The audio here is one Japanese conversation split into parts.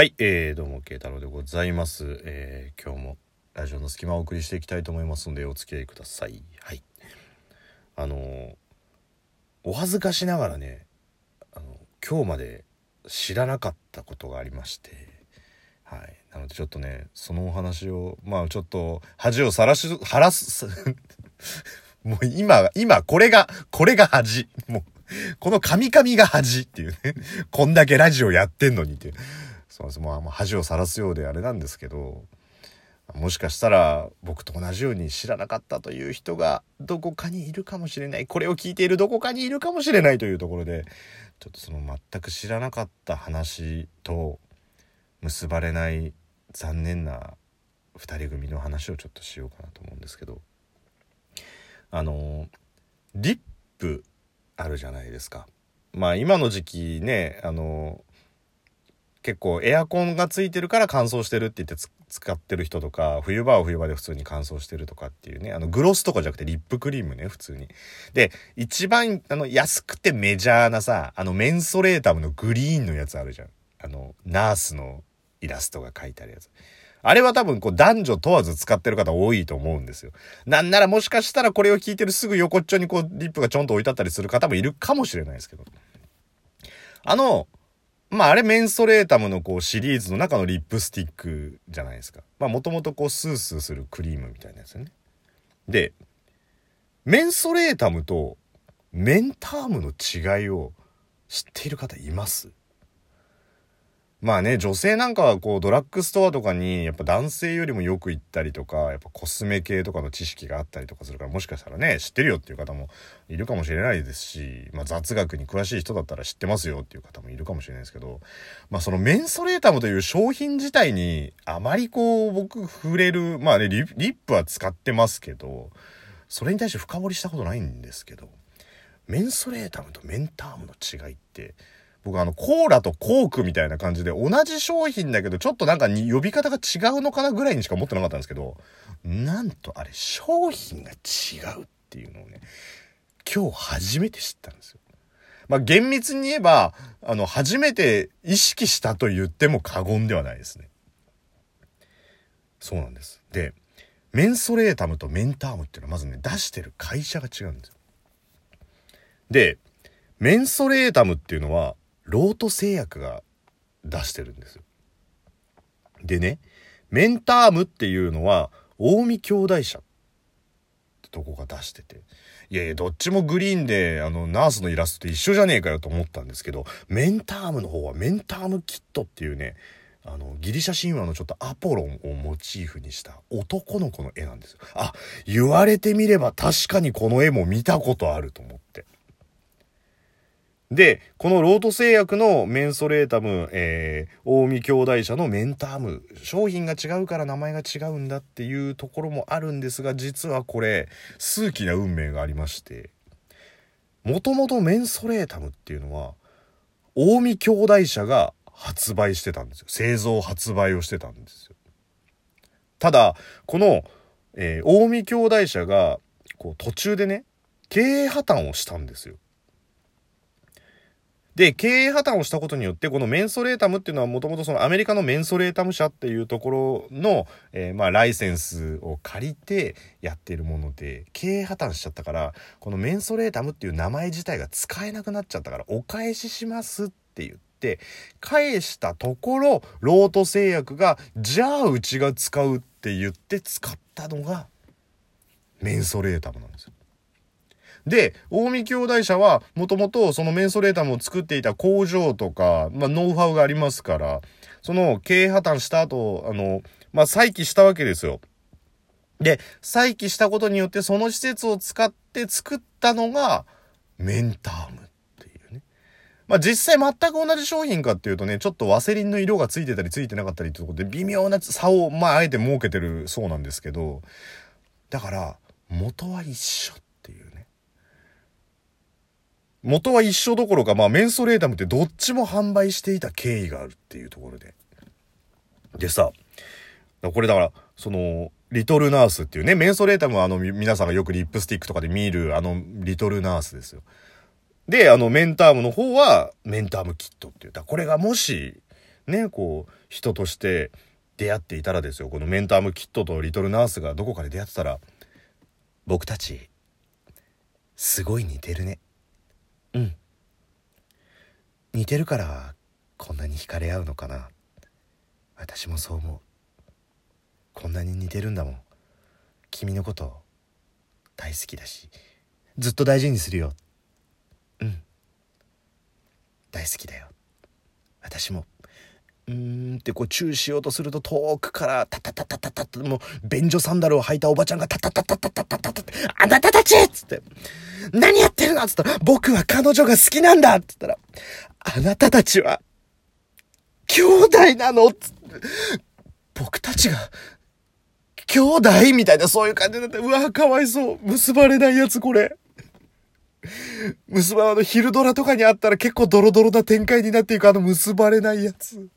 はい、えー、どうも、慶太郎でございます。えー、今日もラジオの隙間をお送りしていきたいと思いますので、お付き合いください。はい。あのお恥ずかしながらね、あの、今日まで知らなかったことがありまして、はい。なのでちょっとね、そのお話を、まあちょっと、恥をさらし、晴らす、もう今、今、これが、これが恥。もう、このカミカミが恥っていうね。こんだけラジオやってんのにっていう。そうなんです。まあ、まあ恥をさらすようであれなんですけど、もしかしたら僕と同じように知らなかったという人がどこかにいるかもしれない。これを聞いているどこかにいるかもしれないというところで、ちょっとその全く知らなかった話と結ばれない残念な二人組の話をちょっとしようかなと思うんですけど、あの、リップあるじゃないですか。まあ今の時期ね、あの、結構エアコンがついてるから乾燥してるって言って使ってる人とか冬場は冬場で普通に乾燥してるとかっていうねあのグロスとかじゃなくてリップクリームね普通にで一番あの安くてメジャーなさあのメンソレータムのグリーンのやつあるじゃんあのナースのイラストが書いてあるやつあれは多分こう男女問わず使ってる方多いと思うんですよ。なんならもしかしたらこれを聞いてるすぐ横っちょにこうリップがちょんと置いてあったりする方もいるかもしれないですけど。あの、まああれメンソレータムのこうシリーズの中のリップスティックじゃないですか。まあもともとこうスースーするクリームみたいなやつね。で、メンソレータムとメンタームの違いを知っている方います？まあね、女性なんかはこうドラッグストアとかにやっぱ男性よりもよく行ったりとか、やっぱコスメ系とかの知識があったりとかするから、もしかしたらね、知ってるよっていう方もいるかもしれないですし、まあ雑学に詳しい人だったら知ってますよっていう方もいるかもしれないですけど、まあそのメンソレータムという商品自体にあまりこう僕触れる、まあね、リリップは使ってますけど、それに対して深掘りしたことないんですけど、メンソレータムとメンタームの違いって、僕あのコーラとコークみたいな感じで同じ商品だけどちょっとなんか呼び方が違うのかなぐらいにしか思ってなかったんですけどなんとあれ商品が違うっていうのをね今日初めて知ったんですよ。まあ厳密に言えばあの初めて意識したと言っても過言ではないですね。そうなんです。でメンソレータムとメンタームっていうのはまずね出してる会社が違うんですよ。でメンソレータムっていうのはロート製薬が出してるんです。でね、メンタームっていうのは、近江兄弟社ってとこが出してて。いやいや、どっちもグリーンで、あの、ナースのイラストって一緒じゃねえかよと思ったんですけど、メンタームの方はメンタームキットっていうね、あの、ギリシャ神話のちょっとアポロンをモチーフにした男の子の絵なんですよ。あ、言われてみれば確かにこの絵も見たことあると思って。で、このロート製薬のメンソレータム、えー、近江兄弟社のメンターム、商品が違うから名前が違うんだっていうところもあるんですが、実はこれ、数奇な運命がありまして、もともとメンソレータムっていうのは、近江兄弟社が発売してたんですよ。製造発売をしてたんですよ。ただ、この、えー、近江兄弟社が、こう途中でね、経営破綻をしたんですよ。で、経営破綻をしたことによって、このメンソレータムっていうのはもともとそのアメリカのメンソレータム社っていうところの、えーまあライセンスを借りてやってるもので、経営破綻しちゃったから、このメンソレータムっていう名前自体が使えなくなっちゃったから、お返ししますって言って、返したところ、ロート製薬が、じゃあうちが使うって言って使ったのが、メンソレータムなんですよ。で、近江兄弟社は、もともとそのメンソレータムを作っていた工場とか、まあ、ノウハウがありますから、その経営破綻した後、あの、まあ、再起したわけですよ。で、再起したことによって、その施設を使って作ったのが、メンタームっていうね。まあ、実際全く同じ商品かっていうとね、ちょっとワセリンの色がついてたりついてなかったりってところで、微妙な差を、まあ、あえて設けてるそうなんですけど、だから、元は一緒って。元は一緒どころか、まあ、メンソレータムってどっちも販売していた経緯があるっていうところで。でさ、これだから、その、リトルナースっていうね、メンソレータムはあの、皆さんがよくリップスティックとかで見る、あの、リトルナースですよ。で、あの、メンタームの方は、メンタームキットって言った。これがもし、ねこう人として出会っていたらですよこのメンタームキットとリトルナースがどこかで出会ってたら僕たちすごい似てるねうん。似てるからこんなに惹かれ合うのかな。私もそう思う。こんなに似てるんだもん。君のこと大好きだし。ずっと大事にするよ。うん。大好きだよ。私も。うーんってこうチューしようとすると遠くからタタタタタタタもう便所サンダルを履いたおばちゃんがタタタタタタタタタあなたたちつって。何やってるの？つったら僕は彼女が好きなんだ。つったらあなたたちは兄弟なの？つって。僕たちが兄弟みたいなそういう感じになってうわかわいそう。結ばれないやつこれ。結ばあの昼ドラとかにあったら結構ドロドロな展開になっていくあの結ばれないやつ。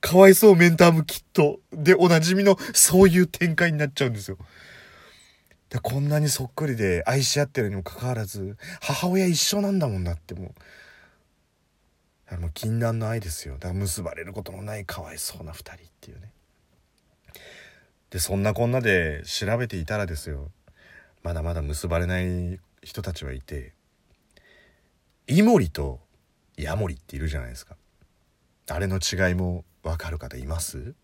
かわいそうメンタームキットでおなじみのそういう展開になっちゃうんですよ。でこんなにそっくりで愛し合ってるにもかかわらず母親一緒なんだもんなってもう。あの禁断の愛ですよ。だから結ばれることのないかわいそうな二人っていうね。でそんなこんなで調べていたらですよ。まだまだ結ばれない人たちはいてイモリとヤモリっているじゃないですかあれの違いも分かる方います？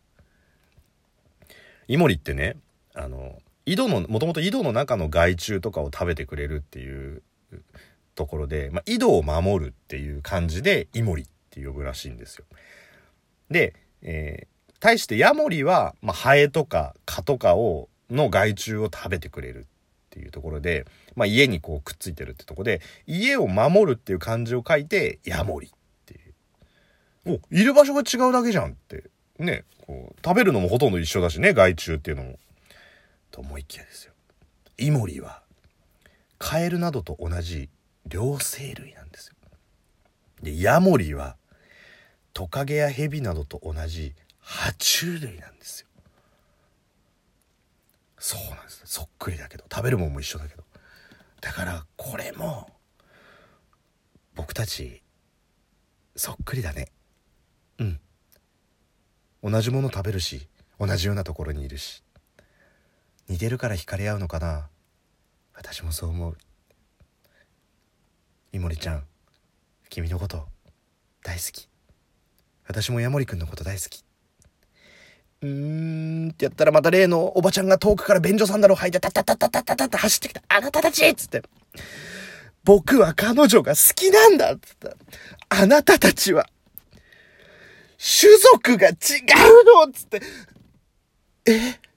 イモリってねあの井戸のもともと井戸の中の害虫とかを食べてくれるっていうところで、まあ、井戸を守るっていう感じでイモリって呼ぶらしいんですよ。で、えー、対してヤモリは、まあ、ハエとか蚊とかをの害虫を食べてくれるっていうところで、まあ、家にこうくっついてるってとこで家を守るっていう漢字を書いて「ヤモリ」っていう。おいる場所が違うだけじゃんって。ねこう食べるのもほとんど一緒だしね害虫っていうのも。と思いきやですよ。イモリはカエルなどと同じ両生類なんですよ。でヤモリはトカゲやヘビなどと同じ爬虫類なんですよ。そうなんです。そっくりだけど食べるもんも一緒だけど。だからこれも僕たちそっくりだね。うん。同じもの食べるし同じようなところにいるし。似てるから惹かれ合うのかな私もそう思うイモリちゃん君のこと大好き私もヤモリくんのこと大好きうーんってやったらまた例のおばちゃんが遠くから便所サンダルを履いてタッタッタッタッタッタッタッ走ってきた。あなたたちっつって。僕は彼女が好きなんだっつった。あなたたちは、種族が違うのっつって。え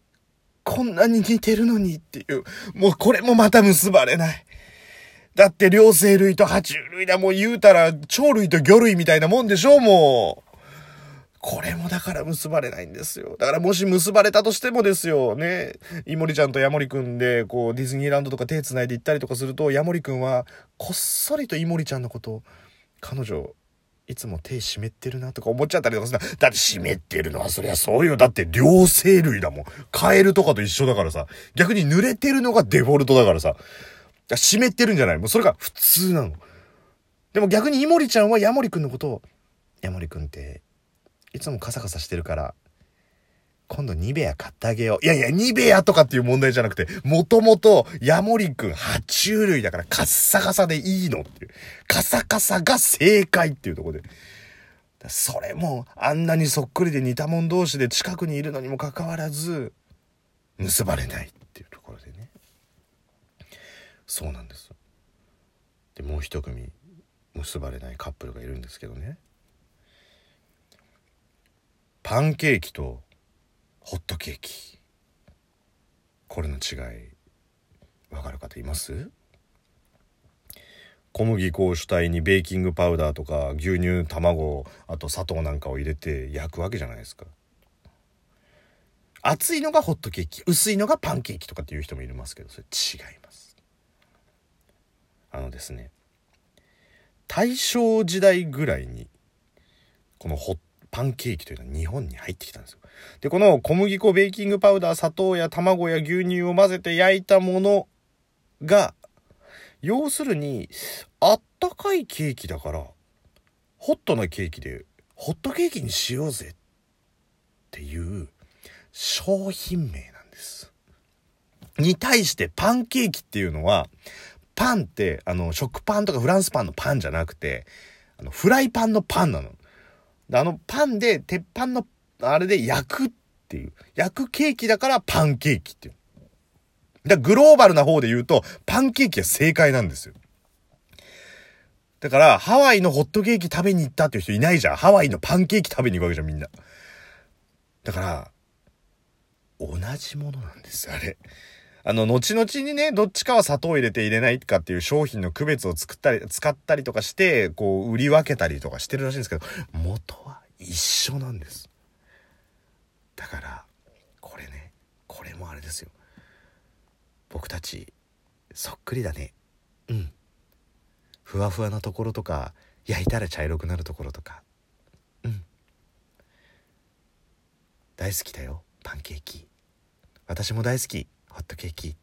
こんなに似てるのにっていう。もうこれもまた結ばれない。だって両生類と爬虫類だ。もう言うたら鳥類と魚類みたいなもんでしょもう。これもだから結ばれないんですよ。だからもし結ばれたとしてもですよ、ね、イモリちゃんとヤモリくんで、こう、ディズニーランドとか手繋いで行ったりとかすると、ヤモリくんは、こっそりとイモリちゃんのことを、彼女、いつも手湿ってるなとか思っちゃったりとかするだって湿ってるのはそりゃそうよ。だって両生類だもん。カエルとかと一緒だからさ。逆に濡れてるのがデフォルトだからさ。湿ってるんじゃない？もうそれが普通なの。でも逆にイモリちゃんはヤモリくんのことを、ヤモリくんっていつもカサカサしてるから、今度ニベア買ってあげよう。いやいや、ニベアとかっていう問題じゃなくて、もともとヤモリくん爬虫類だからカッサカサでいいのっていう。カサカサが正解っていうところで。それも、あんなにそっくりで似た者同士で近くにいるのにもかかわらず、結ばれないっていうところでね。そうなんです。で、もう一組、結ばれないカップルがいるんですけどね。パンケーキとホットケーキ。これの違い分かる方います？小麦粉を主体にベーキングパウダーとか牛乳卵あと砂糖なんかを入れて焼くわけじゃないですか。熱いのがホットケーキ薄いのがパンケーキとかっていう人もいますけどそれ違います。あのですね大正時代ぐらいにこのホッパンケーキというのは日本に入ってきたんですよ。で、この小麦粉、ベーキングパウダー、砂糖や卵や牛乳を混ぜて焼いたものが、要するに、あったかいケーキだから、ホットなケーキで、ホットケーキにしようぜっていう商品名なんです。に対してパンケーキっていうのは、パンって、あの、食パンとかフランスパンのパンじゃなくて、あの、フライパンのパンなの。あの、パンで、鉄板の、あれで焼くっていう。焼くケーキだからパンケーキっていう。だグローバルな方で言うと、パンケーキは正解なんですよ。だから、ハワイのホットケーキ食べに行ったっていう人いないじゃん。ハワイのパンケーキ食べに行くわけじゃん、みんな。だから、同じものなんです、あれ。あの、後々にね、どっちかは砂糖入れて入れないかっていう商品の区別を作ったり、使ったりとかして、こう、売り分けたりとかしてるらしいんですけど、元は一緒なんです。だから、これね、これもあれですよ。僕たち、そっくりだね。うん。ふわふわなところとか、焼いたら茶色くなるところとか。うん。大好きだよ、パンケーキ。私も大好き、ホットケーキ。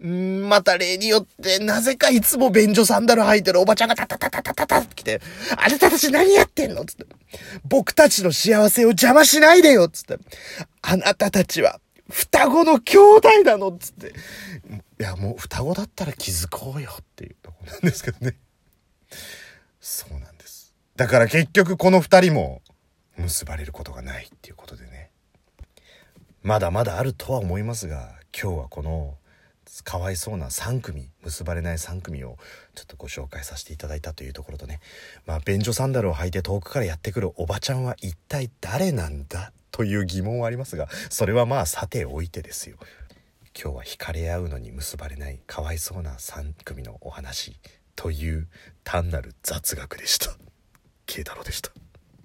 うん、また例によって、なぜかいつも便所サンダル履いてるおばちゃんがタタタタタタタって来て、あなたたち何やってんのつって。僕たちの幸せを邪魔しないでよつって。あなたたちは、双子の兄弟なのつって。いや、もう双子だったら気づこうよっていうとこなんですけどね。そうなんです。だから結局この二人も結ばれることがないっていうことでね。まだまだあるとは思いますが、今日はこのかわいそうな3組、結ばれない3組をちょっとご紹介させていただいたというところとね、まあ、便所サンダルを履いて遠くからやってくるおばちゃんは一体誰なんだという疑問はありますが、それはまあさておいてですよ。今日は惹かれ合うのに結ばれないかわいそうな3組のお話という単なる雑学でした。慶太郎でした。